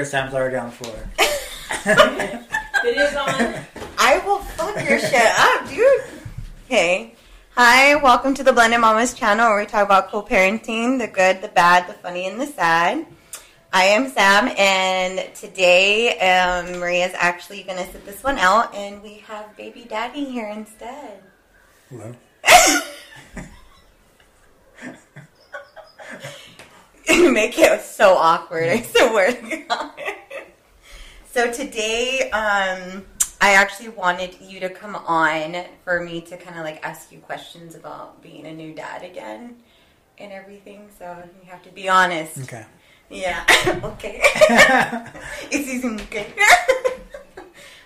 sure Sam's already on the floor. It is on. I will fuck your shit up, dude. Okay. Hi, welcome to the Blended Mommas channel where we talk about co-parenting, the good, the bad, the funny, and the sad. I am Sam, and today um, Maria's actually going to sit this one out, and we have baby daddy here instead. Hello. make it so awkward. I swear to God. so today, um, I actually wanted you to come on for me to kind of like ask you questions about being a new dad again and everything. So you have to be honest. Okay. Yeah. okay. it's easy. Okay.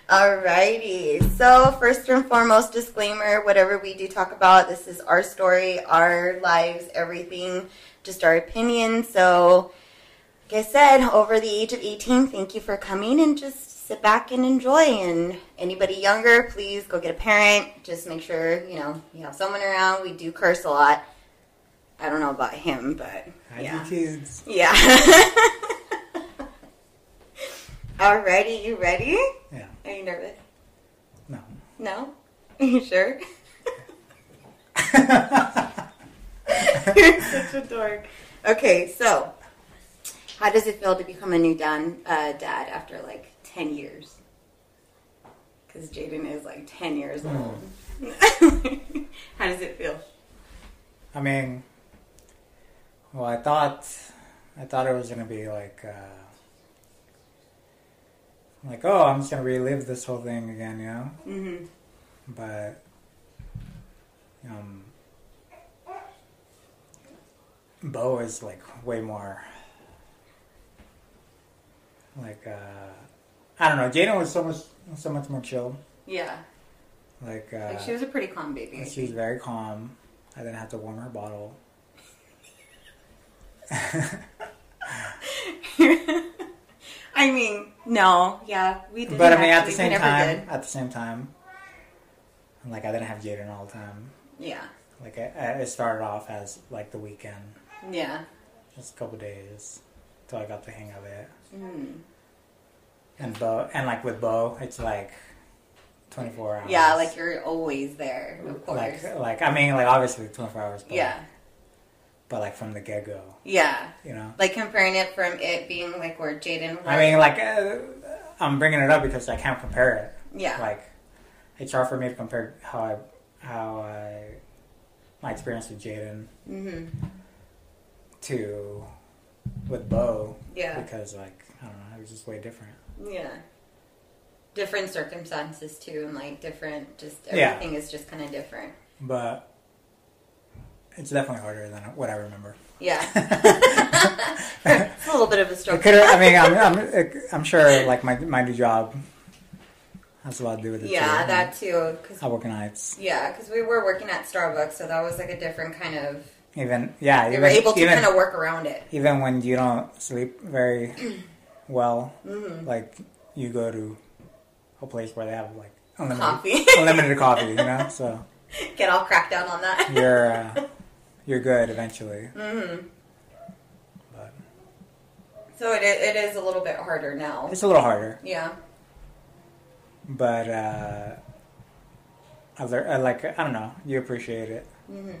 Alrighty. So first and foremost, disclaimer: whatever we do talk about, this is our story, our lives, everything, just our opinion. So, like I said, over the age of eighteen, thank you for coming and just sit back and enjoy. And anybody younger, please go get a parent. Just make sure you know you have someone around. We do curse a lot. I don't know about him, but yeah. kids. Yeah. Alrighty, you ready? Yeah. Are you nervous? No. No? Are you sure? You're such a dork. Okay, so how does it feel to become a new dad, uh, dad after like 10 years? Because Jaden is like 10 years old. how does it feel? I mean, well, I thought, I thought it was gonna be like, uh, like, oh, I'm just gonna relive this whole thing again, you know. Mm-hmm. But, um, Bo is like way more, like, uh, I don't know. Jaden was so much, so much more chill. Yeah. Like, uh, Like she was a pretty calm baby. She was very calm. I didn't have to warm her bottle. I mean, no, yeah, we did. But I mean, at the same time, did. at the same time, like I didn't have Jaden all the time. Yeah, Like I, I- it started off as like the weekend, yeah. just a couple days, till I got the hang of it. Mm. And Bo, and like with Bo, it's like twenty four hours. Yeah, like you're always there, of course. like like I mean, like obviously twenty four hours. But, yeah, but like from the get go, yeah. you know. Like comparing it from it being like where Jaden. Was. I mean, like uh, I'm bringing it up because I can't compare it. yeah, like it's hard for me to compare how I how I my experience with Jaden hmm to with Bo yeah, because like I don't know it was just way different. yeah. Different circumstances too, and like different, just Yeah. everything is just kind of different. But it's definitely harder than what I remember. Yeah, it's a little bit of a struggle. could I mean I'm I'm I'm sure like my my new job has a lot to do with it. yeah, too. that too. Cause I work nights. Yeah, because we were working at Starbucks, so that was like a different kind of. Even yeah, We even able to even, kind of work around it. even when you don't sleep very well, hmm like you go to a place where they have like unlimited Coffee. unlimited coffee, you know. So Get all cracked down on that. you're uh, you're good eventually. hmm But So it, it is a little bit harder now. it's a little harder. Yeah. But uh, I, lear- I like I don't know. You appreciate it. hmm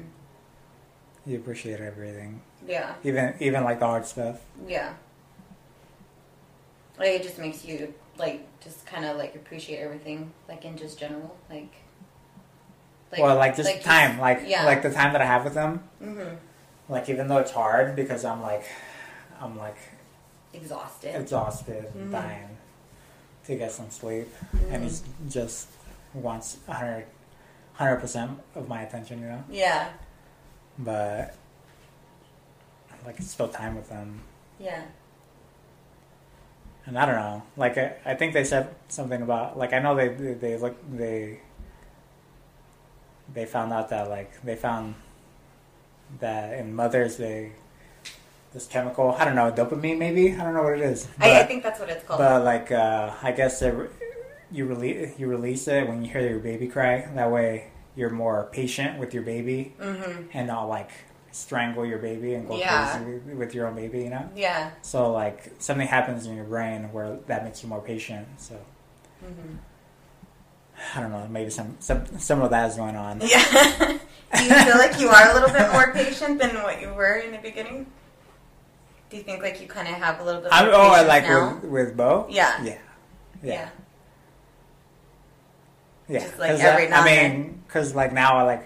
You appreciate everything, Yeah. even even like the hard stuff. Yeah. Like it just makes you like just kind of like appreciate everything, like in just general, like. well, like just time, like yeah. like the time that I have with them. hmm Like even though it's hard because I'm like I'm like Exhausted. exhausted, Mhm. dying to get some sleep, and he just wants 100 percent of my attention, you know. Yeah. But like it's still time with them, Yeah. and I don't know. Like I, I think they said something about like I know they they, they look they they found out that like they found that in mothers they this chemical I don't know dopamine maybe I don't know what it is. I, I think that's what it's called. But like, uh, I guess it, you release you release it when you hear your baby cry. That way, you're more patient with your baby hmm and not like strangle your baby and go Yeah. crazy with your own baby, you know. Yeah. So like something happens in your brain where that makes you more patient. So hmm I don't know, maybe some some some of that is going on. Yeah. Do you feel like you are a little bit more patient than what you were in the beginning? Do you think like you kind of have a little bit more I'm, oh, patience like now? with with Bo. Yeah. Yeah. yeah. Yeah. Yeah. Just, like, every I, now I mean, because like now I like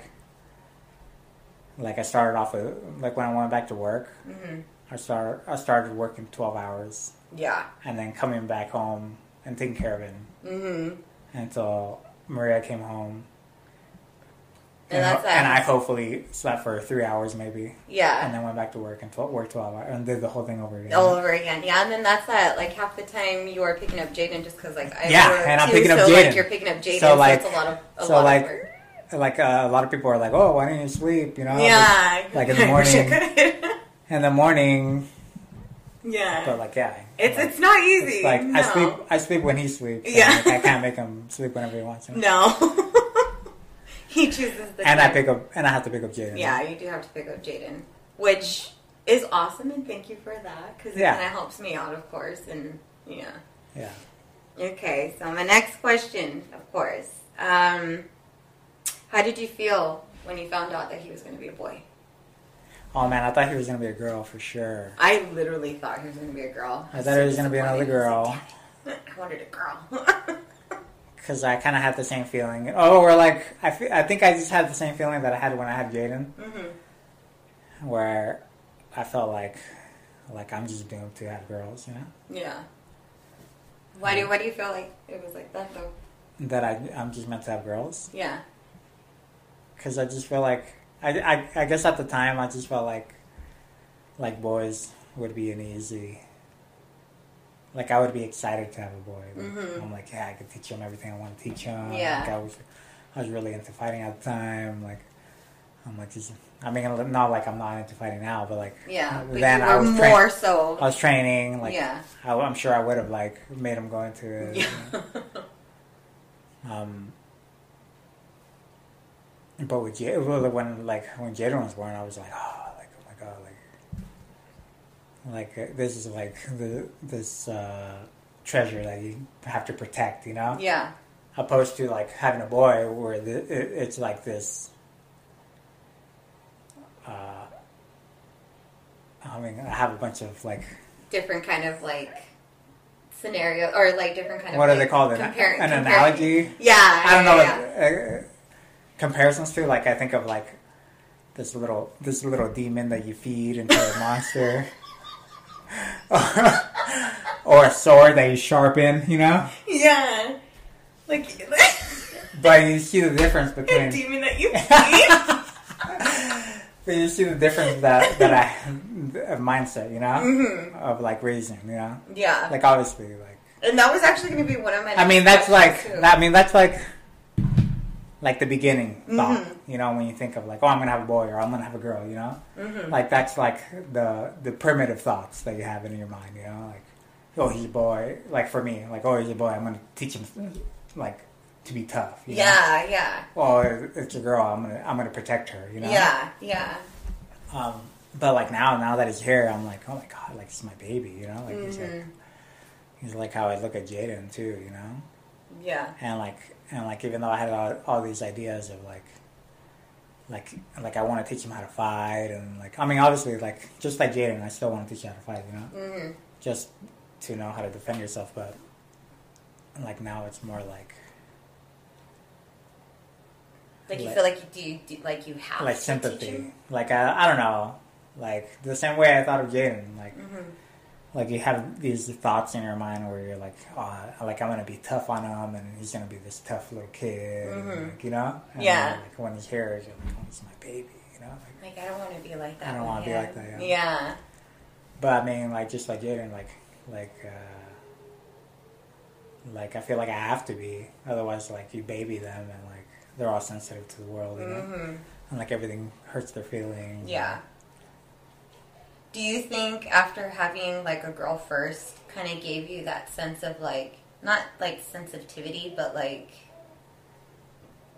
like I started off with like when I went back to work, hmm I started I started working twelve hours Yeah. and then coming back home and taking care of him hmm until Maria came home. And that's that and I hopefully slept for three hours maybe, Yeah, and then went back to work and tw- worked twelve hours and did the whole thing over again. All over again. Yeah, and then that's that. Like half the time you are picking up Jaden just because like I yeah, and I'm too, picking up so, Jaden. Like you're picking up Jaden, So, so, like- it's a lot of a so, lot like, of work. Like uh, a lot of people are like, "Oh, why didn't you sleep?" You know, yeah. like in the morning. in the morning. yeah. But like, yeah, it's like, it's not easy. it's like no. I sleep. I sleep when he sleeps. Yeah. Like, I can't make him sleep whenever he wants to. No. he chooses the And I pick up, and I have to pick up Jaden. Yeah, you do have to pick up Jaden, which is awesome, and thank you for that because Yeah. it kind of helps me out, of course. And yeah. yeah. Okay, so my next question, of course, um, how did you feel when you found out that he was going to be a boy? Oh man, I thought he was gonna be a girl for sure. I literally thought he was going to be a girl. I thought it was gonna be another girl. I wanted a girl. Because I kind of had the same feeling. Oh, or like I, fe- I think I just had the same feeling that I had when I had Jaden, hmm where I felt like, like I'm just doomed to have girls, you know. Yeah. Why do Why do you feel like it was like that though? That I I'm just meant to have girls. Yeah. Because I just feel like I, I I guess at the time I just felt like like boys would be an easy like I would be excited to have a boy. Mhm. I'm like, yeah, I could teach him everything I want to teach him. Yeah. Like, I was I was really into fighting at the time. Like I'm like just I mean not like I'm not into fighting now, but like Yeah. But then I was train- more so. I was training. Like yeah. I, I'm sure I would have like made him go into it. Yeah. Um, but with J- well, when like when Jaden was born, I was like, oh, like oh my god, like like uh, this is like the this uh, treasure that you have to protect, you know, yeah. opposed to like having a boy where the, it, it's like this. Uh, I mean, I have a bunch of like Different kind of like scenario or like different kind of. what do like, they call it? compare- An compare- analogy. Yeah. I don't yeah, know yeah. what uh, comparisons to. Like I think of like this little this little demon that you feed into a monster, or a sword that you sharpen. You know, Yeah. Like but you see the difference between a demon that you feed. But you see the difference that that I have of mindset. You know, hmm of like raising. You know, Yeah. like obviously like. and that was actually going to be one of my. I mean, that's like too. I mean that's like like the beginning thought. Mhm. You know, when you think of like, oh, I'm gonna have a boy or I'm gonna have a girl. You know. Mhm. Like that's like the the primitive thoughts that you have in your mind, you know, like oh he's a boy. Like for me, like oh he's a boy, I'm gonna teach him like to be tough. You know? Yeah. Yeah. Oh, it's a girl, I'm gonna I'm gonna protect her. You know. Yeah. Yeah. Um, but like now, now that he's here, I'm like, oh my god, like it's my baby. You know, like he's like Mhm. he's like how I look at Jaden too. You know, Yeah. and like and like even though I had all, all these ideas of like. Like, like I want to teach him how to fight, and like, I mean, obviously, like, just like Jaden, I still want to teach you how to fight, you know. hmm just to know how to defend yourself but like now it's more like Like you Like- feel like you do, do like you have like sympathy like I, I don't know like the same way i thought of jaden like Mhm. Like you have these thoughts in your mind where you're like oh like i'm gonna be tough on him and he's gonna be this tough little kid Mhm. like, you know and Yeah. then, like when he's here you're like oh he's my baby you know like, Like I don't want to be like that. I don't wanna be like that, yeah. Yeah. but i mean like just like jaden like like uh like i feel like i have to be otherwise like you baby them and like they're all sensitive to the world you know hmm and like everything hurts their feelings. Yeah. Do you think after having like a girl first kind of gave you that sense of like not like sensitivity but like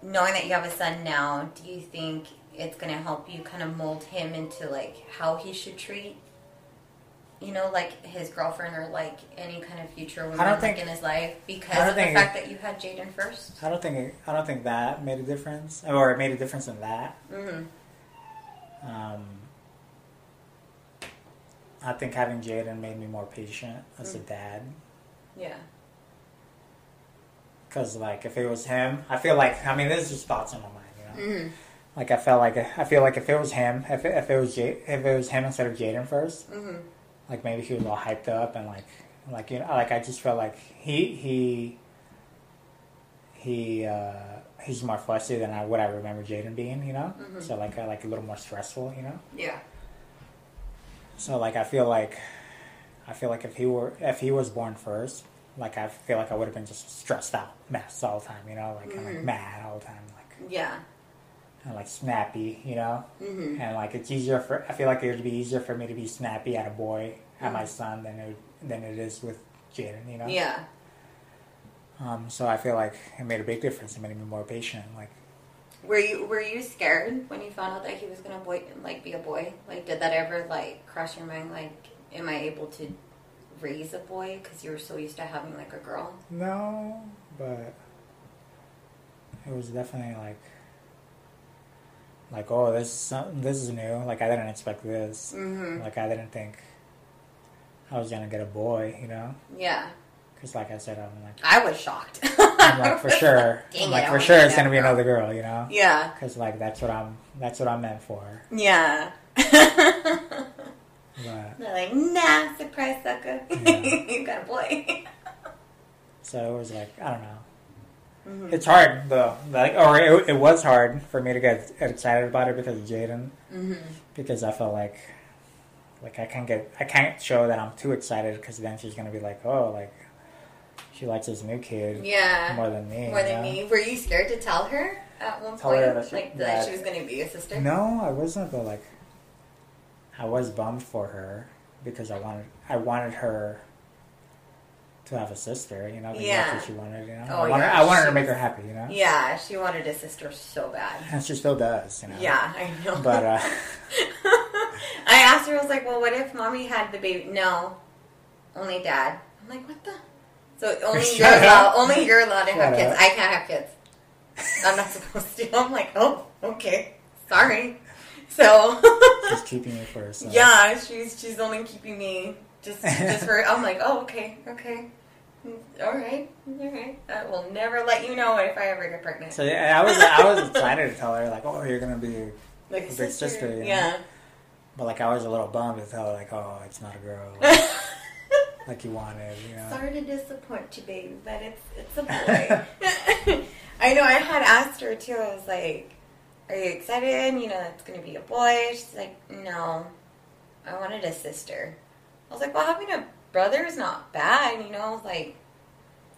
knowing that you have a son now, do you think it's going to help you kind of mold him into like how he should treat, you know, like his girlfriend or like any kind of future woman don't like, in his life I because don't of the think- fact that you had Jaden first? I don't think it, I don't think that made a difference, or it made a difference in that. Mm-hmm. Um, I think having Jaden made me more patient as a Mm. dad. Yeah. Because like if it was him, I feel like I mean this is just thoughts in my mind, you know. Mm-hmm. Like I felt like I feel like if it was him, if it, if it was J, if it was him instead of Jaden first, Mm-hmm. like maybe he was all hyped up and like like you know like I just felt like he he he uh, he's more fussy than I what I remember Jaden being, you know. Mhm. So like uh, like a little more stressful, you know. Yeah. So like I feel like I feel like if he were if he was born first, like I feel like I would have been just stressed out, mess all the time, you know, like and, like Mhm. mad all the time, like Yeah. and like snappy, you know. Mm-hmm. And like it's easier for I feel like it would be easier for me to be snappy at a boy at my Mhm. son than it than it is with Jaden, you know. Yeah. Um, so I feel like it made a big difference. It made me more patient. Like Were you were you scared when you found out that he was gonna boy like be a boy? Like, did that ever like cross your mind? Like, am I able to raise a boy because you were so used to having like a girl? no, but it was definitely like like oh this is some, this is new. Like I didn't expect this. Mm-hmm. Like I didn't think I was gonna get a boy. You know, Yeah, because like I said, I'm like I was shocked. I'm like for sure. Dang I'm like for sure it's gonna be another girl. You know. Yeah, Because like that's what I'm that's what I'm meant for. yeah. But They're like, nah, surprise, sucker. Yeah. you got a boy. so it was like I don't know. Mhm. It's hard though, like or it, it was hard for me to get excited about it because of Jaden, Mhm. because I felt like like I can't get I can't show that I'm too excited because then she's gonna be like oh like she likes this new kid Yeah, more than me. more you than know? me. Were you scared to tell her at one Tell point, that she- like that, that- she was going to be a sister? No, I wasn't, but like I was bummed for her because I wanted I wanted her to have a sister, you know, Yeah. That's what she wanted, you know. Oh, I wanted, yeah, I wanted she to make her happy, you know. Yeah, she wanted a sister so bad. And she still does, you know. Yeah, I know. But uh, I asked her, I was like, well, what if mommy had the baby? No, only dad. I'm like, what the? So only you're Shut allowed, only you're allowed to have Shut kids. up. I can't have kids. I'm not supposed to. I'm like, oh, okay, sorry. So she's keeping me for herself. yeah, she's she's only keeping me just just for. I'm like, oh, okay, okay, Mm, all right, all right. I will never let you know if I ever get pregnant. So yeah, I was I was excited to tell her like, oh, you're gonna be, like a big sister, you know? but like I was a little bummed to tell her like, oh, it's not a girl, like you wanted, you know. Sorry to disappoint you, baby, but it's it's a boy. I know. I had asked her too. I was like, "Are you excited? You know, it's going to be a boy." She's like, "No, I wanted a sister." I was like, "Well, having a brother is not bad." You know, I was like,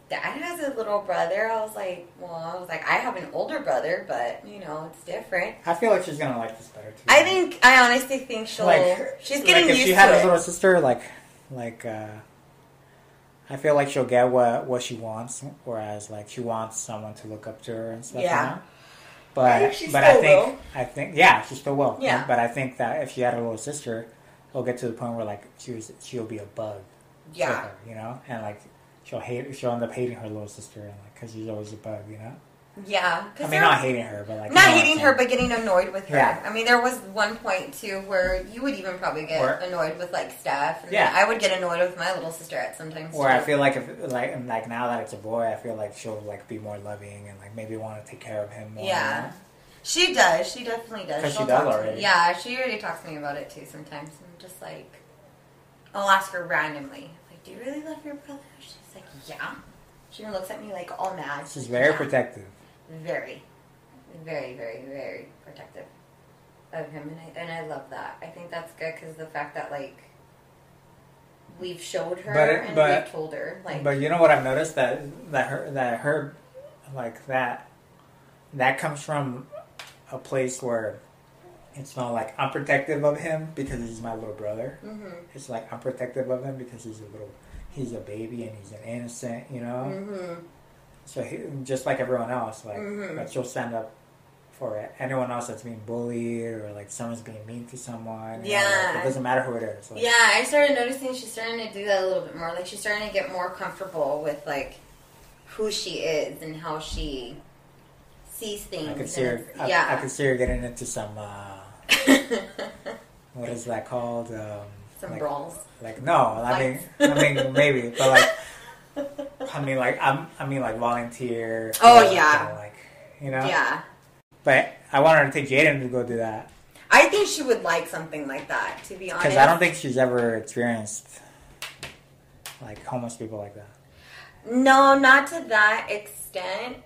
"Dad has a little brother." I was like, "Well, I was like, I have an older brother, but you know, it's different." I feel like she's gonna like this better too. I think I honestly think she'll. Like, she's like getting if used she had to a it. little sister, like like uh, I feel like she'll get what what she wants, whereas like she wants someone to look up to her and stuff. you Yeah. know? But she but I think will. I think yeah, she still will. Yeah. But I think that if she had a little sister, it'll get to the point where like she was she'll be a bug. yeah. her, you know, and like she'll hate she'll end up hating her little sister, and like because she's always a bug, you know. Yeah. I mean, not hating her, but like Not you know what hating her, but getting annoyed with her. Yeah. I mean, there was one point too where you would even probably get Or- annoyed with like Steph. And Yeah. I would get annoyed with my little sister at sometimes. Or I feel like if like and, like now that it's a boy, I feel like she'll like be more loving and like maybe want to take care of him more. Yeah. she does. She definitely does. 'Cause she does talk to me. already. Yeah, she already talks to me about it too. Sometimes I'm just like, I'll ask her randomly, like, "Do you really love your brother?" She's like, "Yeah." She looks at me like all mad. She's very yeah. protective. Very, very, very, very protective of him, and I, and I love that. I think that's good because the fact that like we've showed her But and but- we've told her like But you know what I've noticed that that her that her like that that comes from a place where it's not like I'm protective of him because he's my little brother. hmm It's like I'm protective of him because he's a little he's a baby and he's an innocent, you know. hmm so he, just like everyone else, like Mhm. but she'll stand up for it. anyone else that's being bullied or like someone's being mean to someone. you know, like, Yeah. it doesn't matter who it is. Like, Yeah, I started noticing she's starting to do that a little bit more. Like she's starting to get more comfortable with like who she is and how she sees things. I could see her. I, yeah. I could see her getting into some. Uh, what is that called? Um, Some like, brawls. Like no, I mean, I mean maybe, but like, I mean like I'm, I mean like volunteer. Oh, yeah. you know, like you know. Yeah. But I want her to take Jaden to go do that I think she would like something like that, to be honest. because I don't think she's ever experienced like homeless people like that. No, not to that extent.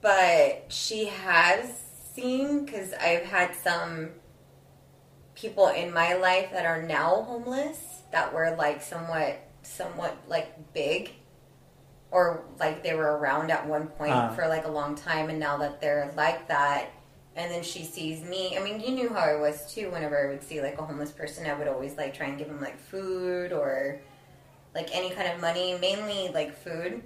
But she has seen, because I've had some people in my life that are now homeless that were like somewhat, somewhat like big. Or like they were around at one point Uh. for like a long time, and now that they're like that, and then she sees me. I mean, you knew how I was too. Whenever I would see like a homeless person, I would always like try and give them like food or like any kind of money, mainly like food.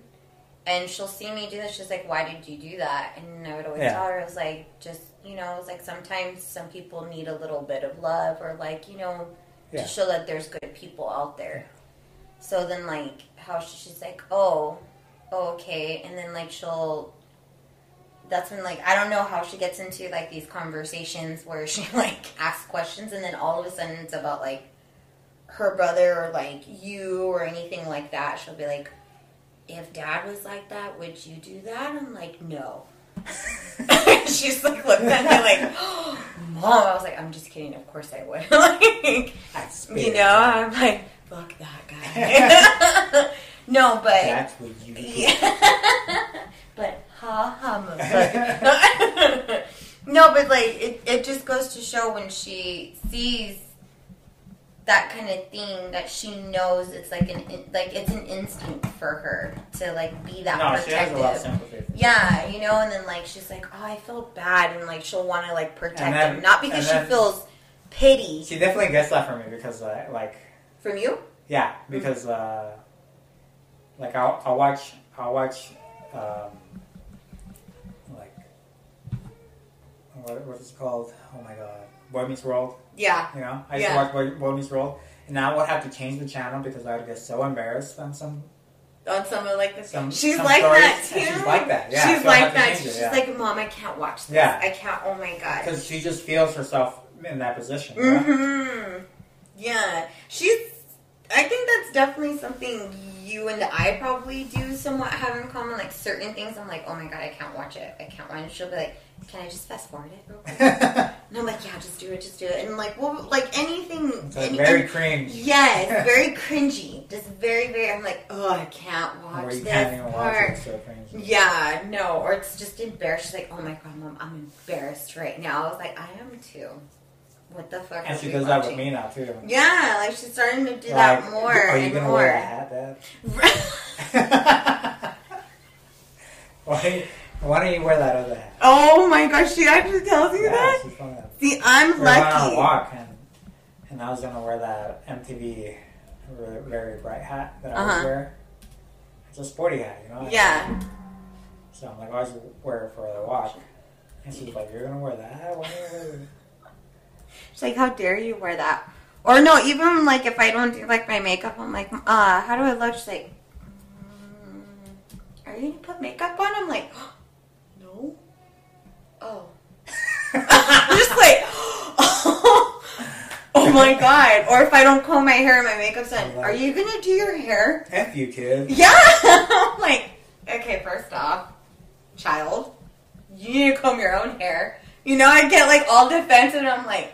And she'll see me do this She's like, "Why did you do that?" And I would always Yeah. tell her, "I was like, just you know, it's like sometimes some people need a little bit of love, or like you know, Yeah. to show that there's good people out there." So then, like, how she, she's like, "Oh, oh, okay," and then like she'll. That's when like I don't know how she gets into like these conversations where she like asks questions and then all of a sudden it's about like her brother or like you or anything like that. She'll be like, if dad was like that, would you do that? I'm like, no. She's like looked at me like, mom. I was like, I'm just kidding. Of course I would. like, you know, I'm like, fuck that guy. No, but That's what you. do. yeah. but ha ha. No, but like it, it just goes to show when she sees that kind of thing that she knows it's like an in- like it's an instinct for her to like be that No, she has protective. a lot of Yeah, you know, and then like she's like, "Oh, I feel bad," and like she'll want to like protect then- him, not because and she then- feels pity She definitely gets that from me because, uh, like, from you. yeah, because, uh, like, I'll, I'll watch, I'll watch, um, like, what, what is it called? Oh my god, Boy Meets World. Yeah, You know, I used Yeah. to watch Boy, Boy Meets World, and now I would have to change the channel because I would get so embarrassed on some. on someone like this. Some- she's some like stories, that too. she's like that, yeah, she's so like that. too. it, She's yeah. like, "Mom, I can't watch this. Yeah. I can't. Oh my god." Because she just feels herself in that position. Mm-hmm. Yeah, she's. I think that's definitely something you and I probably do somewhat have in common. Like certain things, I'm like, oh my god, I can't watch it. I can't watch it. She'll be like, can I just fast forward it real quick? And I'm like, yeah, just do it, just do it. And like, well, like anything, It's like any- very cringe. Yes, very cringy. Just very, very. I'm like, oh, I can't watch you this can't even watch it. So cringe. Yeah, no, or it's just embarrassed. She's like, oh my god, mom, I'm embarrassed right now. I was like, I am too. What the fuck? And she does that with me now too. Yeah, like she's starting to do Like, that more Are you and gonna more. wear a hat, Dad? why, why don't you wear that other hat? oh my gosh, she actually tells you Yeah, that. she's that. See, I'm We went on a walk and, and I was gonna wear that MTV really very bright hat that I always Uh-huh. wear. It's a sporty hat, you know. Yeah. So I'm like, I always wear it for the walk. And she's like, "You're gonna wear that? Why do you wear that?" She's like, how dare you wear that? Or no, even like if I don't do like my makeup, I'm like, uh, how do I look? She's like, mm, are you gonna put makeup on? I'm like, no. Oh. Just like, oh my god. Or if I don't comb my hair and my makeup's done, are you gonna do your hair? F you, kid. Yeah. I'm like, okay, first off, child, you need to comb your own hair. You know, I get like all defensive and I'm like,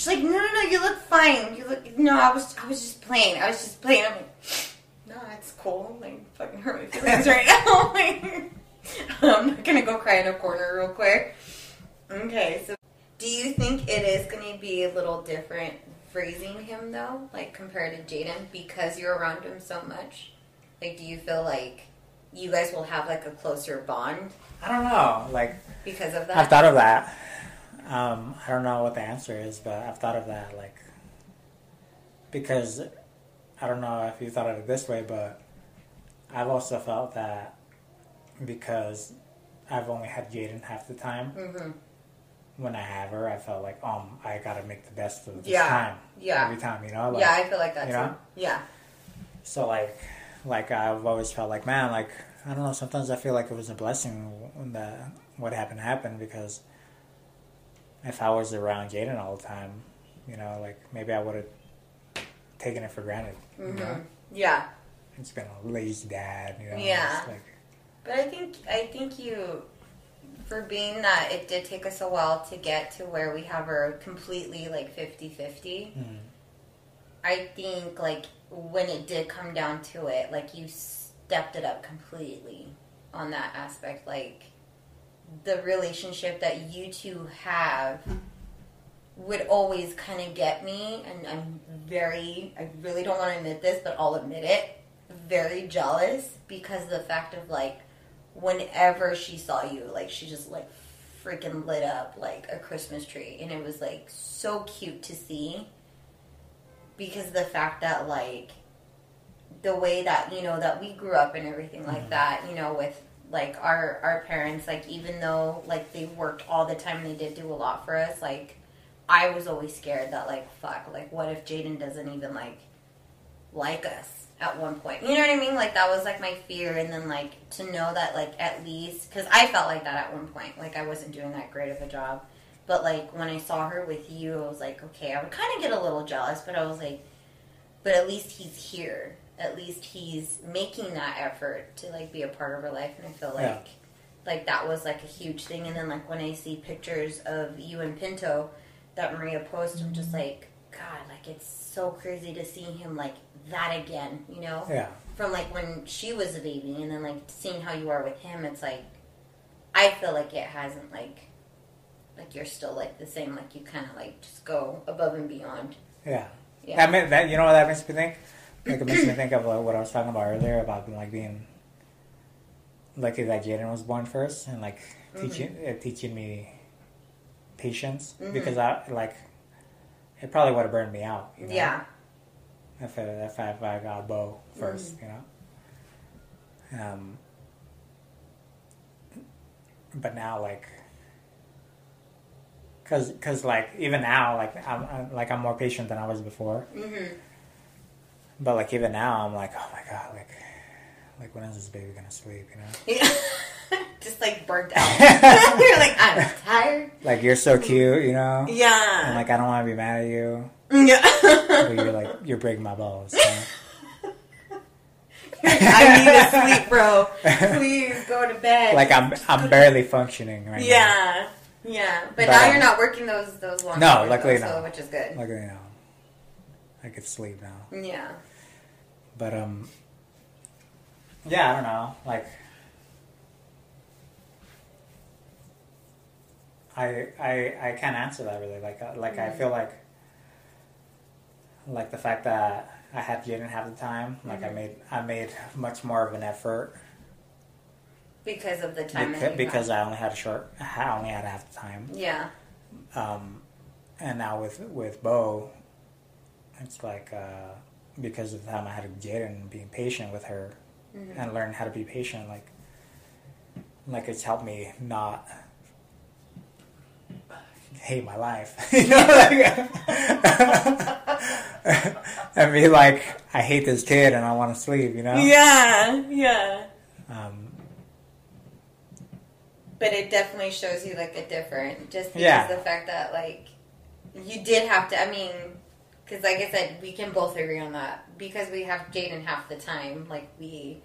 she's like, no, no, no, you look fine. You look, no, I was, I was just playing. I was just playing. I'm like, no, it's cool. I'm Like, fucking hurt my feelings right now. like, I'm not gonna go cry in a corner real quick. Okay, so do you think it is gonna be a little different raising him though, like compared to Jaden, because you're around him so much? Like, do you feel like you guys will have like a closer bond I don't know. Like because of that, I've thought of that. Um, I don't know what the answer is, but I've thought of that. Like because I don't know if you thought of it this way, but I've also felt that because I've only had Jaden half the time. Mhm. When I have her, I felt like um I gotta make the best of this Yeah. time Yeah. every time. You know, like, yeah, I feel like that you too. know? Yeah. So like, like I've always felt like, man, like I don't know. Sometimes I feel like it was a blessing that what happened happened because if I was around Jaden all the time, you know, like maybe I would have taken it for granted. You know. Yeah. it's been a lazy dad. You know, Yeah. Like, But I think I think you for being that it did take us a while to get to where we have her completely like 50-50. mm, I think like when it did come down to it, like you stepped it up completely on that aspect. Like the relationship that you two have would always kind of get me, and I'm very, I really don't want to admit this, but I'll admit it, very jealous because of the fact of like whenever she saw you, like she just like freaking lit up like a Christmas tree, and it was like so cute to see because of the fact that like the way that you know that we grew up and everything like Mhm. that you know with like our our parents like even though like they worked all the time they did do a lot for us like i was always scared that like fuck like what if jaden doesn't even like like us at one point? You know what i mean? Like that was like my fear. And then like to know that like at least because i felt like that at one point like i wasn't doing that great of a job. But like when I saw her with you, I was like, okay, I would kind of get a little jealous, but I was like, but at least he's here. At least he's making that effort to like be a part of her life, and I feel like Yeah. like that was like a huge thing. And then like when I see pictures of you and Pinto that Maria posts, I'm just mm-hmm. like, God, like it's so crazy to see him like that again, you know? yeah, From like when she was a baby, and then like seeing how you are with him, it's like I feel like it hasn't like like you're still like the same. Like you kind of like just go above and beyond. yeah. Yeah. That, ma- that you know what that makes me think. Like it makes me think of like, what I was talking about earlier about like being lucky that Jaden was born first and like teaching uh, teaching me patience Mhm. because I like it probably would have burned me out. You know? Yeah. if I, if I, if I got Bo 1st Mm-hmm. you know. Um, but now, like, cause, cause, like, even now, like, I'm, I'm like I'm more patient than I was before. Mm-hmm. But like, even now, I'm like, oh my god, like, like when is this baby gonna sleep? You know. Yeah. just like burnt out. you're like I'm tired. Like you're so cute, you know. And Yeah. like I don't want to be mad at you, yeah. but you're like you're breaking my balls. You know? I need to sleep, bro. Please go to bed. like I'm I'm barely functioning right now. Yeah. Yeah. But, But, now um, you're not working those those long No, hours, luckily though, so, not. which is good. Like you know, I could sleep now. Yeah. But um, yeah, I don't know. Like, I I I can't answer that really. Like uh, like I feel like like the fact that I had Jaden have the time. Like I Mhm. made I made much more of an effort Because of the time that because, because had. I only had a short. I only had half the time. Yeah. Um, and now with with Bo, it's like uh, because of the time I had Jaden and being patient with her Mhm. and learn how to be patient. Like, like it's helped me not hate my life. you know, like, and be like, I hate this kid and I want to sleep. You know. Yeah. Yeah. Um, But it definitely shows you like a different, just because Yeah. the fact that like you did have to. I mean, because like I said, we can both agree on that because we have Jaden half the time. Like we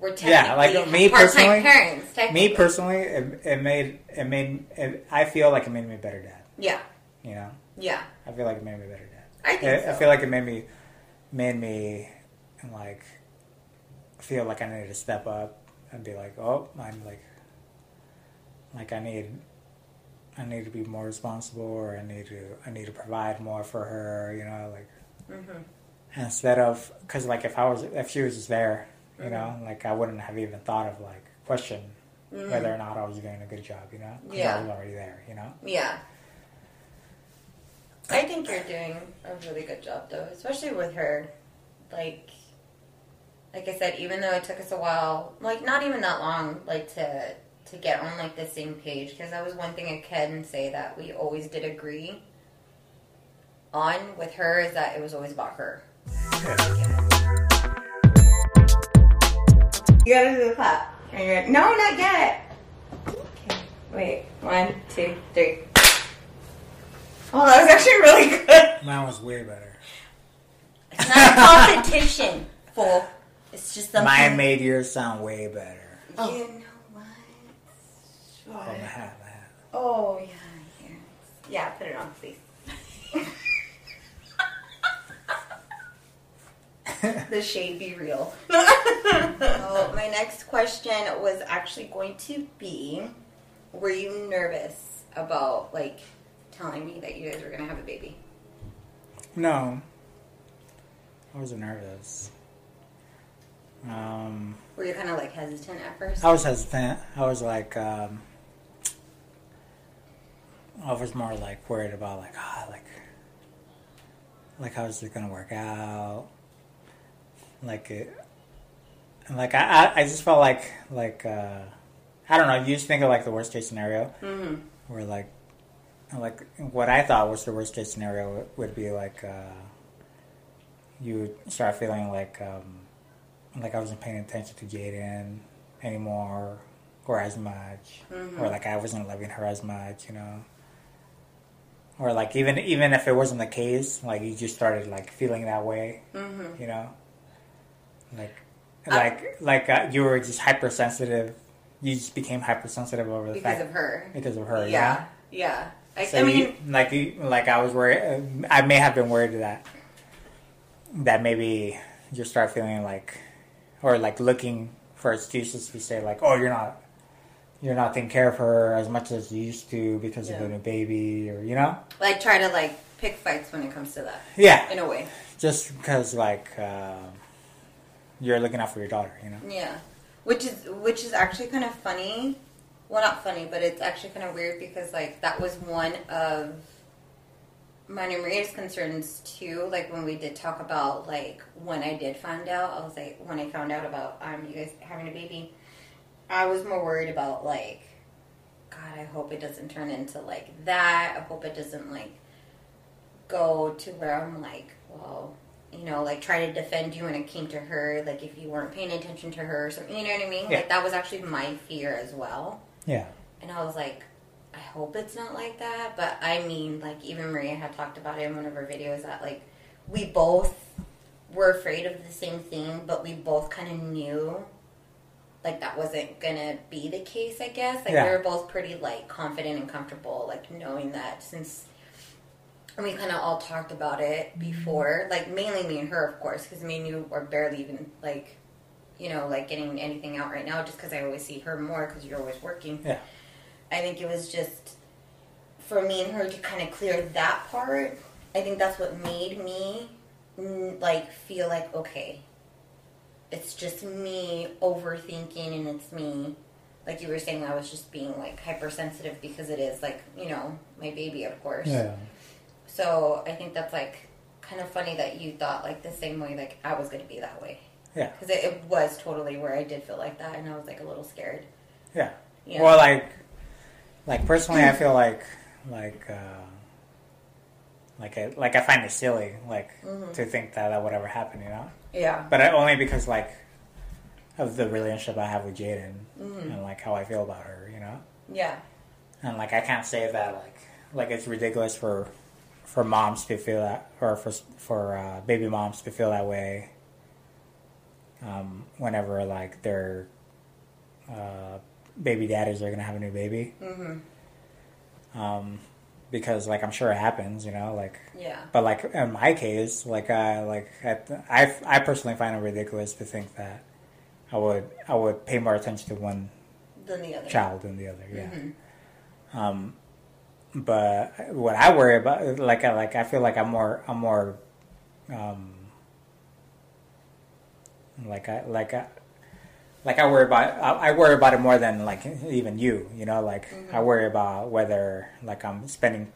were technically Yeah, like, me personally- parents. Technically. me personally, it, it made it made it, I feel like it made me a better dad. Yeah. You know, Yeah. I feel like it made me a better dad. I think I, so. I feel like it made me made me like feel like I needed to step up and be like, oh, I'm like like I need I need to be more responsible or I need to I need to provide more for her, you know, like hmm instead of because like if I was if she was just there, you Mhm. know, like I wouldn't have even thought of like question Mhm. whether or not I was doing a good job, you know, 'Cause Yeah. I was already there, you know. Yeah. I think you're doing a really good job though, especially with her. Like, like I said, even though it took us a while, like not even that long, like to to get on like the same page, because that was one thing I can say that we always did agree on with her is that it was always about her. You gotta do the clap. Okay, No, not yet. Okay, wait. One, two, three. Oh, that was actually really good. Mine was way better. It's not a competition, fool. It's just something. Mine made yours sound way better. You know what? Oh, my hat, my hat. Oh yeah, here. Yeah, put it on, please. the shade be real. oh, my next question was actually going to be: Were you nervous about like telling me that you guys were gonna have a baby? No. I wasn't nervous. Um, Were you kind of like hesitant at first? I was hesitant. I was like, um, I was more like worried about like, ah, like, like how's it gonna work out? Like it, like I, I, just felt like, like, uh, I don't know. You just think of like the worst case scenario, Mm-hmm. where like, like what I thought was the worst case scenario would be like, uh, you start feeling like, um, like I wasn't paying attention to Jaden anymore or as much Mhm. or like I wasn't loving her as much, you know. Or like even even if it wasn't the case, like you just started like feeling that way, Mm-hmm. you know. Like I- like like uh, you were just hypersensitive. You just became hypersensitive over the Because fact of her. because of her. Yeah. Yeah. I, So I mean, you, like you, like I was worried. I may have been worried that that maybe you start feeling like, or like looking for excuses to say like, oh, you're not, you're not taking care of her as much as you used to because of Yeah. the new baby, or you know, like try to like pick fights when it comes to that. yeah, In a way. just because like uh, you're looking out for your daughter, you know. Yeah, which is which is actually kind of funny. Well, not funny, but it's actually kind of weird because like that was one of my and Maria's concerns too. Like when we did talk about like when I did find out, I was like when I found out about um you guys having a baby, I was more worried about like God. I hope it doesn't turn into like that. I hope it doesn't like go to where I'm like, well, you know, like try to defend you when it came to her, like if you weren't paying attention to her or something, you know what I mean? Yeah. Like that was actually my fear as well. Yeah, And I was like, I hope it's not like that. But I mean, like even Maria had talked about it in one of her videos that like we both were afraid of the same thing, but we both kind of knew like that wasn't gonna be the case. I guess like Yeah. we were both pretty like confident and comfortable, like knowing that since. And we kind of all talked about it mm-hmm. before, like mainly me and her, of course, because me and you are barely even like, you know, like getting anything out right now, just because I always see her more because you're always working. Yeah. I think it was just for me and her to kind of clear that part. I think that's what made me like feel like okay, it's just me overthinking, and it's me. Like you were saying, I was just being like hypersensitive because it is like you know my baby, of course. yeah, So I think that's like kind of funny that you thought like the same way like I was going to be that way. Yeah. Because it, it was totally where I did feel like that, and I was like a little scared. yeah. Well, like, like personally, I feel like, like, uh, like, I, like I find it silly, like, Mhm. to think that that would ever happen, you know. Yeah. But I, only because, like, of the relationship I have with Jaden Mhm. and like how I feel about her, you know. Yeah. And like, I can't say that like, like it's ridiculous for, for moms to feel that, or for for uh, baby moms to feel that way. Um, whenever like their uh, baby daddies are gonna have a new baby. Mm-hmm. um, because like I'm sure it happens, you know, like. Yeah. But like in my case, like I like I, I, I personally find it ridiculous to think that I would I would pay more attention to one Than the other. child than the other. Yeah. Mhm. Um, but what I worry about, like I like I feel like I'm more I'm more, um, like I like I. Like I worry about, I I worry about it more than like even you, you know. Like I Mhm. worry about whether like I'm spending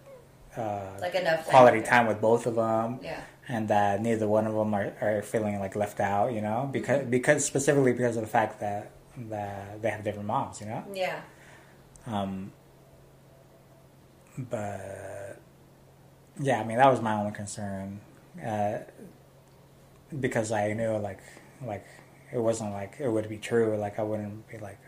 uh, Like enough quality time with both of them, Yeah. and that neither one of them are, are feeling like left out. You know, because Mm-hmm. because specifically because of the fact that that they have different moms. You know. Yeah. Um, but yeah, I mean that was my only concern uh, because I knew like like it wasn't like it would be true. Like I wouldn't be like,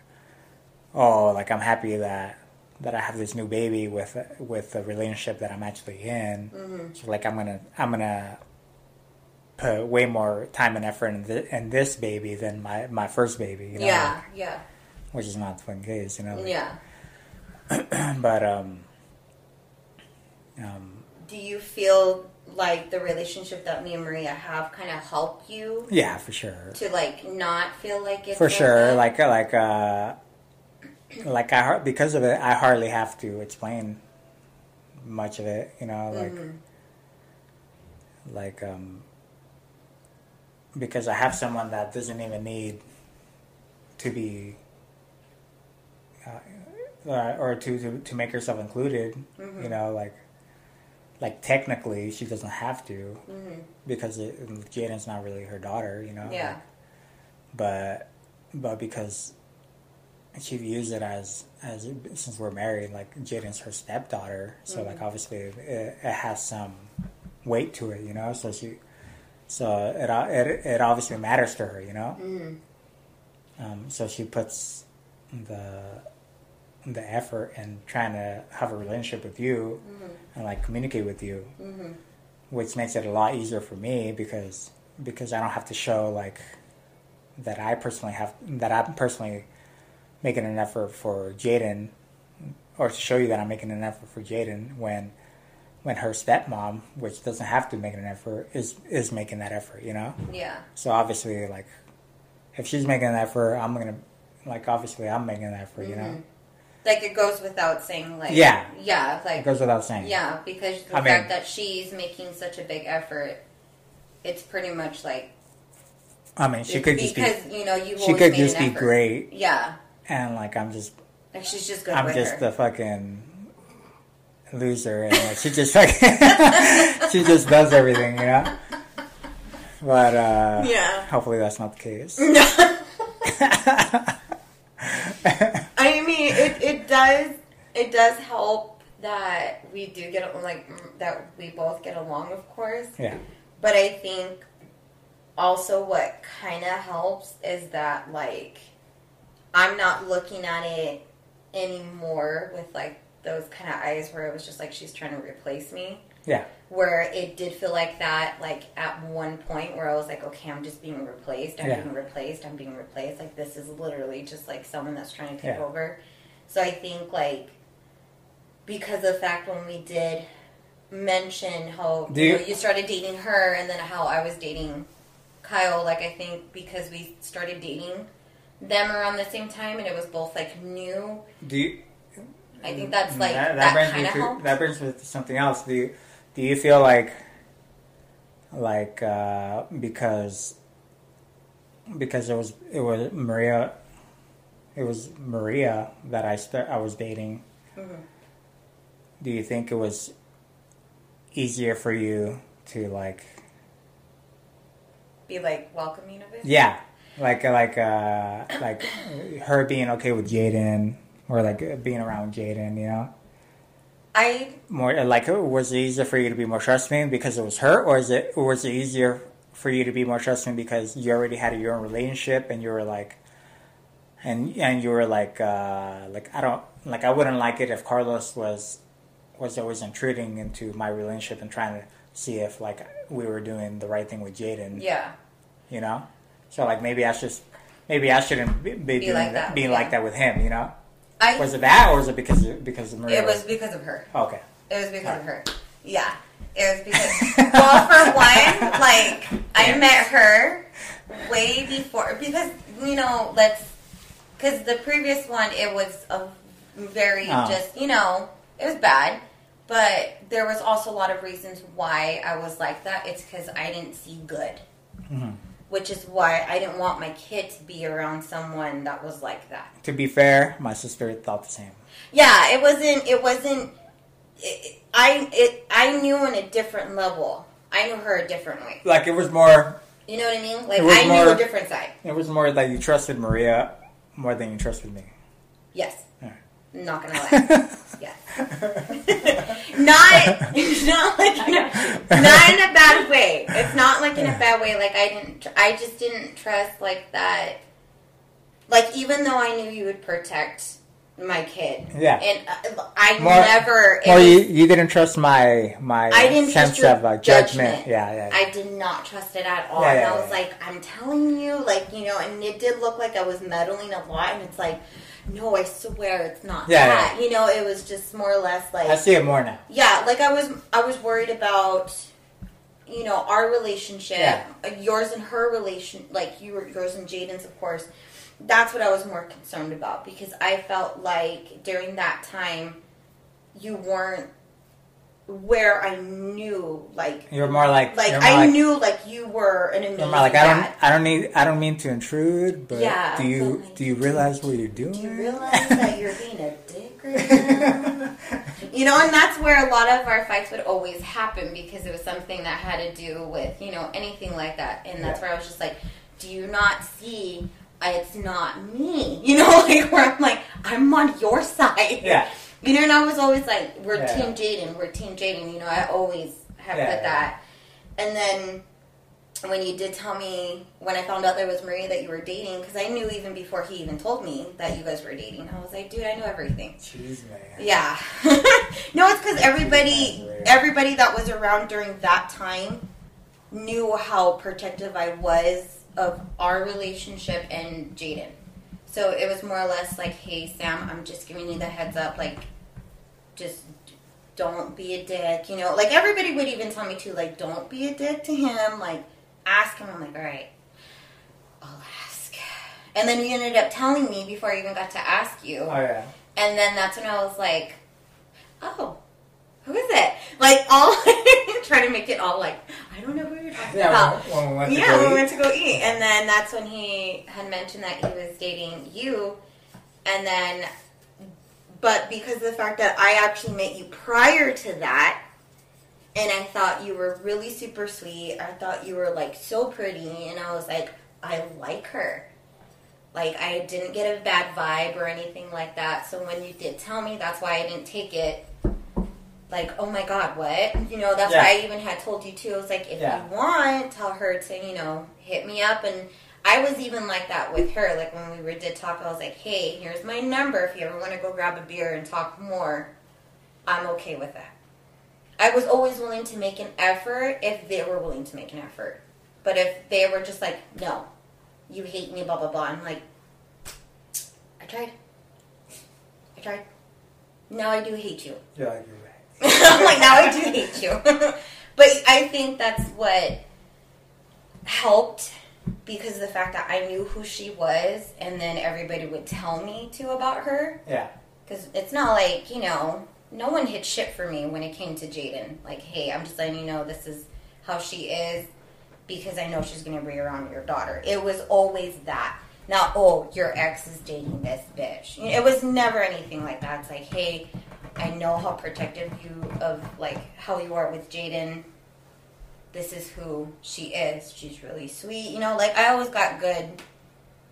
oh, like I'm happy that that I have this new baby with with the relationship that I'm actually in. Mm-hmm. So like I'm gonna I'm gonna put way more time and effort in, th- in this baby than my my first baby. You know, yeah. like, yeah. which is not the fucking case. You know. like- Yeah. but um, um, Do you feel like the relationship that me and Maria have kind of helped you yeah, for sure, to like not feel like it's for like sure. that? Like like uh, like I har- because of it, I hardly have to explain much of it. You know, like Mhm. like um, because I have someone that doesn't even need to be. Uh, or to, to to make herself included, you know, like like technically she doesn't have to, Mhm. because it, Jaden's not really her daughter, you know. Yeah. But but because she views it as as since we're married, like Jaden's her stepdaughter, so like Mhm. obviously it, it has some weight to it, you know. So she so it it it obviously matters to her, you know. Mhm. Um, so she puts the the effort in trying to have a relationship with you Mhm. And like communicate with you Mhm. which makes it a lot easier for me because because I don't have to show like that I personally have that I'm personally making an effort for Jaden or to show you that I'm making an effort for Jaden when when her stepmom, which doesn't have to make an effort, is is making that effort, you know? Yeah. So obviously like if she's making an effort, I'm gonna like obviously I'm making an effort, you know? Like it goes without saying, like Yeah. yeah, like It goes without saying. yeah, because the I mean- fact that she's making such a big effort, it's pretty much like I mean she could just be you know you she could just be effort. great Yeah, and like I'm just like she's just good I'm just her. the fucking loser, and like, she just fucking she just does everything, you know. But uh, Yeah. hopefully that's not the case. Mean, it, it does it does help that we do get like that we both get along, of course. yeah, But I think also what kind of helps is that like I'm not looking at it anymore with like those kind of eyes where it was just like she's trying to replace me. yeah, Where it did feel like that, like at one point where I was like, okay, I'm just being replaced. I'm Yeah. being replaced. I'm being replaced. Like this is literally just like someone that's trying to take Yeah. over. So I think like because of the fact when we did mention how Do you, you- know, you started dating her and then how I was dating Kyle, like I think because we started dating them around the same time and it was both like new. do you? I think that's like that, that, brings kind me of to helped. that brings me to something else. Do you do you feel like like uh, because because it was it was Maria it was Maria that I st- I was dating. Mhm. Do you think it was easier for you to like Be like welcoming of it. yeah like like uh like her being okay with Jaden or like being around Jaden you know I more like was it easier for you to be more trusting because it was her or is it was it easier for you to be more trusting because you already had your own relationship and you were like and and you were like uh like I don't like I wouldn't like it if Carlos was was always intruding into my relationship and trying to see if like we were doing the right thing with Jaden yeah. you know so like maybe I should maybe I shouldn't be, be, doing like that, being yeah. like that with him you know I was it that or was it because because of Maria it was because of her. okay It was because of her. Yeah. It was because well for one, like I met her way before because you know, let's cuz the previous one it was a very Oh. just, you know, it was bad. But there was also a lot of reasons why I was like that. It's cuz I didn't see good. Mhm. Which is why I didn't want my kid to be around someone that was like that. to be fair my sister thought the same Yeah, it wasn't. It wasn't. it, I it I knew on a different level. I knew her a different way. Like it was more. You know what I mean? Like I knew more- a different side. It was more that you trusted Maria more than you trusted me. Yes. Yeah. Not gonna lie. Yes. not not like in a, not in a bad way. It's not like in a bad way. Like I didn't. I just didn't trust like that. Like even though I knew you would protect my kid, Yeah. and uh, I More- never. Or you, you didn't trust my my I didn't sense trust of uh, judgment. judgment. Yeah, yeah. I did not trust it at all. Yeah, and I was yeah. like, I'm telling you, like, you know, and it did look like I was meddling a lot. And it's like, no, I swear it's not Yeah, that. You know, it was just more or less like, I see it more now. yeah, like I was, I was worried about, you know, our relationship, Yeah. uh, yours and her relation, like you were yours and Jaden's, of course. That's what I was more concerned about because I felt like during that time, you weren't where I knew, like, You're more like like more I like, knew like you were an amazing You're more like I don't. I don't need I don't mean to intrude, but Yeah, do you like, do you realize what you're doing? Do you realize that you're being a dick right now? You know, and that's where a lot of our fights would always happen because it was something that had to do with, you know, anything like that. And that's Yeah. where I was just like, do you not see it's not me? You know, like where I'm like, I'm on your side. yeah. You know, and I was always like, we're Yeah. Team Jaden, we're Team Jaden. You know, I always have Yeah, put yeah. that. And then when you did tell me, when I found out there was Marie that you were dating, because I knew even before he even told me that you guys were dating, I was like, dude, I know everything. Jeez man. Yeah. no, it's because everybody, everybody that was around during that time knew how protective I was of our relationship and Jaden. So it was more or less like, hey, Sam, I'm just giving you the heads up. Like, just don't be a dick. You know, like everybody would even tell me too, like, don't be a dick to him. Like, ask him. I'm like, all right, I'll ask. And then you ended up telling me before I even got to ask you. Oh yeah. And then that's when I was like, oh, who is it? Like, all trying to make it all like, I don't know who you're talking Yeah, about. when, when we went Yeah, we went to go eat. And then that's when he had mentioned that he was dating you. And then, but because of the fact that I actually met you prior to that, and I thought you were really super sweet, I thought you were like so pretty, and I was like, I like her. Like, I didn't get a bad vibe or anything like that. So when you did tell me, that's why I didn't take it. Like, oh my god, what? You know, that's Yeah. why I even had told you too. I was like, if Yeah. you want, tell her to, you know, hit me up. And I was even like that with her. Like, when we were, did talk, I was like, hey, here's my number. If you ever want to go grab a beer and talk more, I'm okay with that. I was always willing to make an effort if they were willing to make an effort. But if they were just like, no, you hate me, blah, blah, blah, I'm like, I tried. I tried. Now I do hate you. Like, you're right. I'm like, now I do hate you. but I think that's what helped because of the fact that I knew who she was and then everybody would tell me to about her. Yeah. Because it's not like, you know, no one hit shit for me when it came to Jaden. Like, hey, I'm just letting you know this is how she is because I know she's going to bring around your daughter. It was always that. Not, oh, your ex is dating this bitch. It was never anything like that. It's like, hey, I know how protective you of, like, how you are with Jaden. This is who she is. She's really sweet. You know, like, I always got good,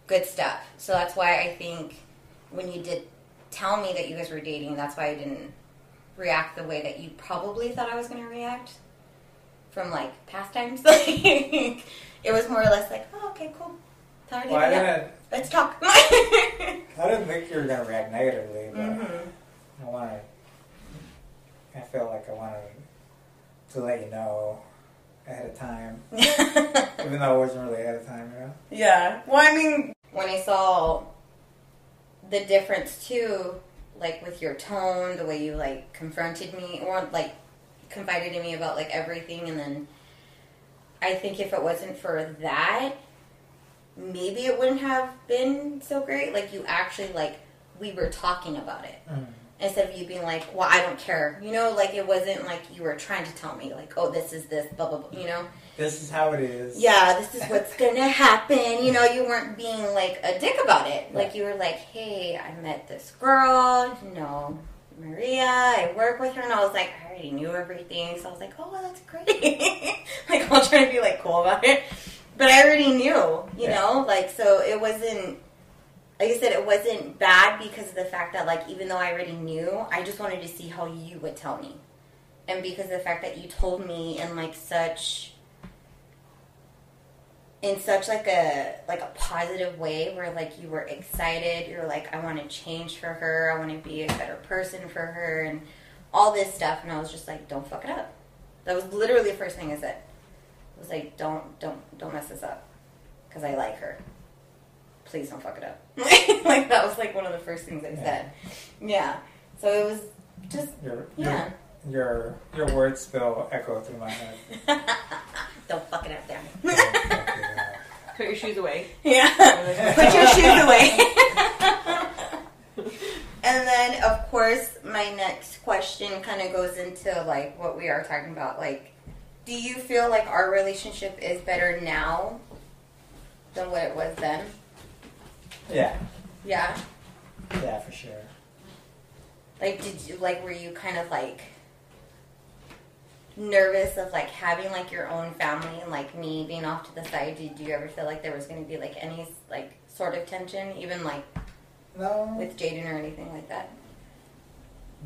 good stuff. So that's why I think when you did tell me that you guys were dating, that's why I didn't react the way that you probably thought I was going to react from like past times. Like it was more or less like, oh, okay, cool. Tell her to Well, I hit me up. didn't. Let's talk. I didn't think you were gonna react negatively, but Mhm. I wanted. I felt like I wanted to let you know ahead of time, even though it wasn't really ahead of time, you know. yeah. Well, I mean, when I saw the difference too, like with your tone, the way you like confronted me, or like confided in me about like everything, and then I think if it wasn't for that, maybe it wouldn't have been so great. Like you actually like we were talking about it mm. Instead of you being like, "Well, I don't care," you know. Like it wasn't like you were trying to tell me like, "Oh, this is this," blah blah blah, you know. This is how it is. Yeah, this is what's gonna happen. You know, you weren't being like a dick about it. Like you were like, "Hey, I met this girl. you know, Maria. I work with her, and I was like, I already knew everything, so I was like, oh, well, that's great. like, I'll try to be like cool about it, but I already knew, you Yeah. know, like so it wasn't. Like I said, it wasn't bad because of the fact that, like, even though I already knew, I just wanted to see how you would tell me, and because of the fact that you told me in like such in such like a like a positive way where like you were excited you're like i want to change for her i want to be a better person for her and all this stuff and i was just like don't fuck it up. That was literally the first thing i said. I was like don't don't don't mess this up because i like her please don't fuck it up like that was like one of the first things i said yeah so it was just Your yeah your your your words still echo through my head. don't fuck it up damn it Put your shoes away. Yeah. Put your shoes away. and then, of course, my next question kind of goes into like what we are talking about. Like, do you feel like our relationship is better now than what it was then? Yeah, Yeah. yeah, for sure. Like, did you like? Were you kind of like nervous of like having like your own family and like me being off to the side? Did you ever feel like there was going to be like any like sort of tension, even like No, with Jaden or anything like that?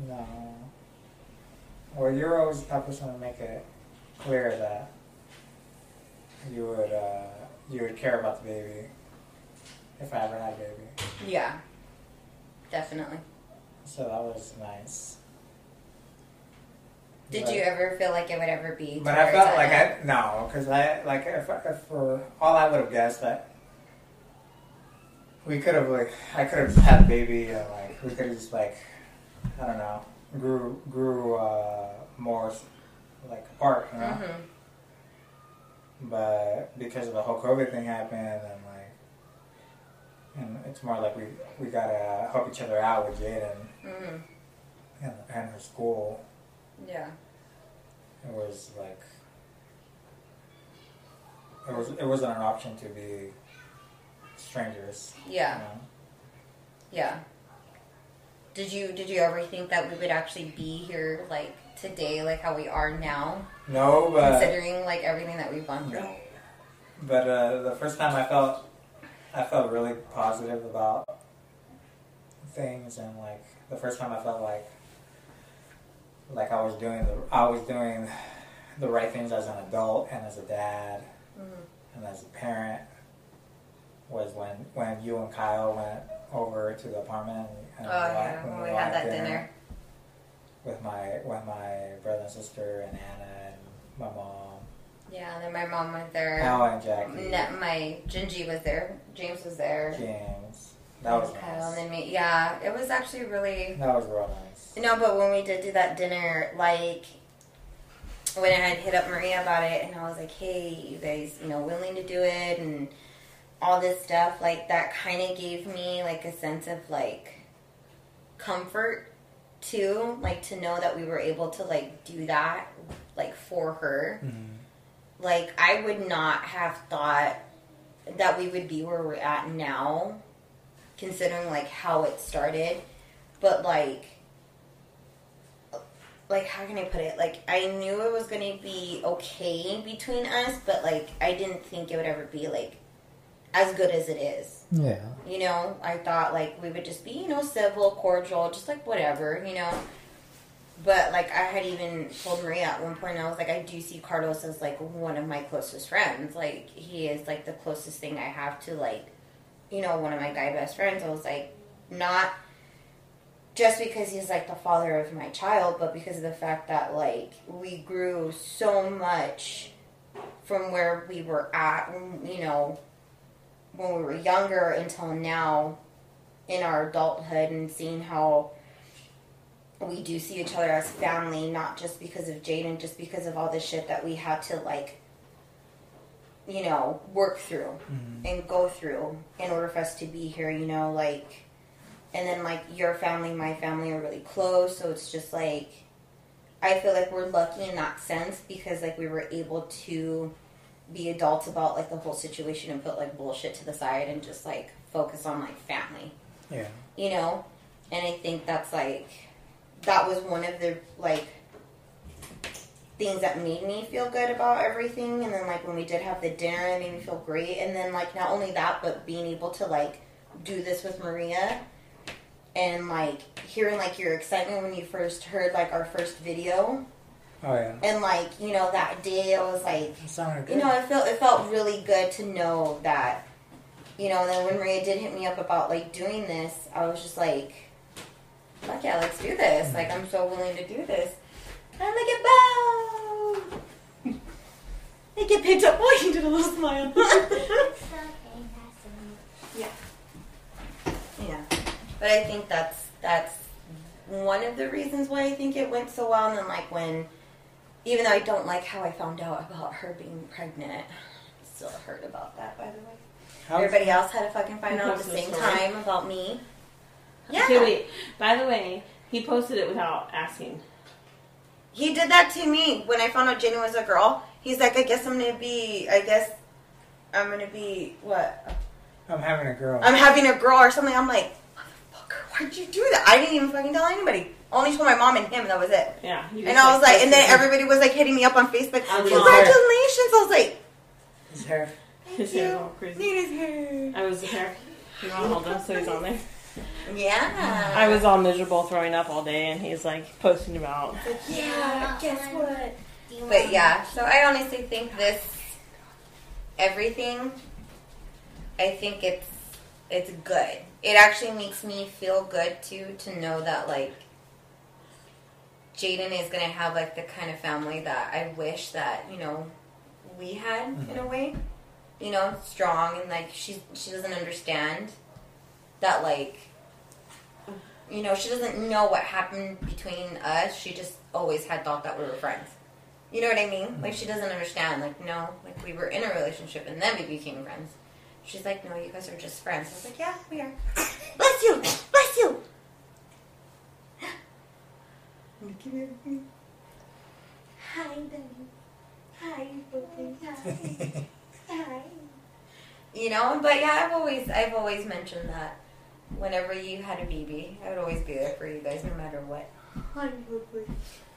no. Well, you're always the type of person to make it clear that you would uh, you would care about the baby if I ever had a baby. Yeah, definitely. So that was nice. Did But- you ever feel like it would ever be? But I felt like? I no, because I like if, if for all I would have guessed that we could have like I could have had a baby and like we could have just like I don't know grew grew uh, more like apart, you know. Mhm. But because of the whole COVID thing happened and and it's more like we we gotta help each other out with Jaden Mhm. and and her school. Yeah. It was like it was it wasn't an option to be strangers. Yeah. You know? Yeah. Did you did you ever think that we would actually be here like today, like how we are now, No, but considering like everything that we've gone through? no. But uh, the first time I felt I felt really positive about things and like the first time I felt like like I was doing the I was doing the right things as an adult and as a dad Mhm. and as a parent was when when you and Kyle went over to the apartment and Oh we yeah, when we went had that dinner. with my with my brother and sister and Anna and my mom, Yeah, and then my mom was there. Kyle and Jackie, Ne- my Gingy was there. James was there. James. That was Kyle nice. and then me. Yeah, it was actually really That was real nice. No, but when we did do that dinner, like when I had hit up Maria about it, and I was like, "Hey, you guys, you know, willing to do it?" and all this stuff, like that, kind of gave me like a sense of like comfort too, like to know that we were able to like do that, like for her. Mm-hmm. Like I would not have thought that we would be where we're at now, considering like how it started. But like like how can I put it? Like I knew it was gonna be okay between us, but like I didn't think it would ever be like as good as it is. Yeah. You know, I thought like we would just be, you know, civil, cordial, just like whatever, you know. But like I had even told Maria at one point, I was like, I do see Carlos as like one of my closest friends. Like he is like the closest thing I have to like, you know, one of my guy best friends. I was like, not just because he's like the father of my child, but because of the fact that like we grew so much from where we were at, you know, when we were younger until now in our adulthood and seeing how we do see each other as family, not just because of Jaden, just because of all the shit that we had to like, you know, work through mm-hmm. and go through in order for us to be here, you know, like, and then like your family, my family are really close, so it's just like, I feel like we're lucky in that sense because like we were able to be adults about like the whole situation and put like bullshit to the side and just like focus on like family. Yeah. you know? And i think that's like that was one of the like things that made me feel good about everything. And then like when we did have the dinner, it made me feel great. And then like not only that, but being able to like do this with Maria and like hearing like your excitement when you first heard like our first video Oh yeah. and like you know that day I was like It sounded good. you know it felt it felt really good to know that you know and then when Maria did hit me up about like doing this I was just like fuck yeah let's do this like I'm so willing to do this and look at Bo they get picked up oh you did a little smile yeah Yeah. but I think that's that's one of the reasons why I think it went so well and then like when even though I don't like how I found out about her being pregnant, still heard about that, by the way. How's- Everybody else had to fucking find out at the same story. time about me. Yeah. Okay, wait. By the way, he posted it without asking. He did that to me when I found out Jenny was a girl. He's like, I guess I'm gonna be, I guess I'm gonna be, what? I'm having a girl. I'm having a girl or something. I'm like, motherfucker, why'd you do that? I didn't even fucking tell anybody. Only told my mom and him, that was it. Yeah. And just, I was like, and then everybody was like hitting me up on Facebook. I was Congratulations! I was like, His hair. thank His hair's all you. crazy. Need his hair. I was there. You want to hold him so he's on there? Yeah. I was all miserable throwing up all day, and he's like posting about. Like, yeah, guess what? But yeah, so I honestly think this everything. I think it's it's good. It actually makes me feel good too to know that like Jaden is gonna have like the kind of family that I wish that you know we had in a mm-hmm. way. You know, strong and like she she doesn't understand that like you know she doesn't know what happened between us. She just always had thought that we were friends. You know what I mean? Like she doesn't understand. Like no, like we were in a relationship and then we became friends. She's like, no, you guys are just friends. I was like, yeah, we are. Bless you, bless you. Hi, baby. Hi, baby. Hi. You know, but yeah, I've always, I've always mentioned that. Whenever you had a baby, I would always be there for you guys, no matter what.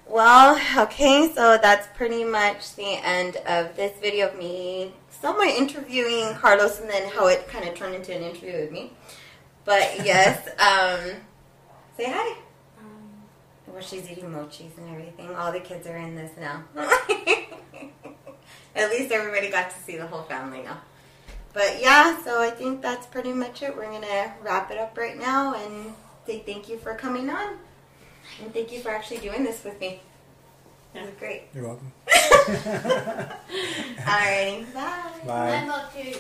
Well, okay, so that's pretty much the end of this video of me somewhat interviewing Carlos and then how it kind of turned into an interview with me. But yes, um, say hi. Well, she's eating mochis and everything. All the kids are in this now. At least everybody got to see the whole family now. But yeah, so I think that's pretty much it. We're gonna wrap it up right now and say thank you for coming on. And thank you for actually doing this with me. It was great. You're welcome. Alrighty, bye. Bye. I'm up to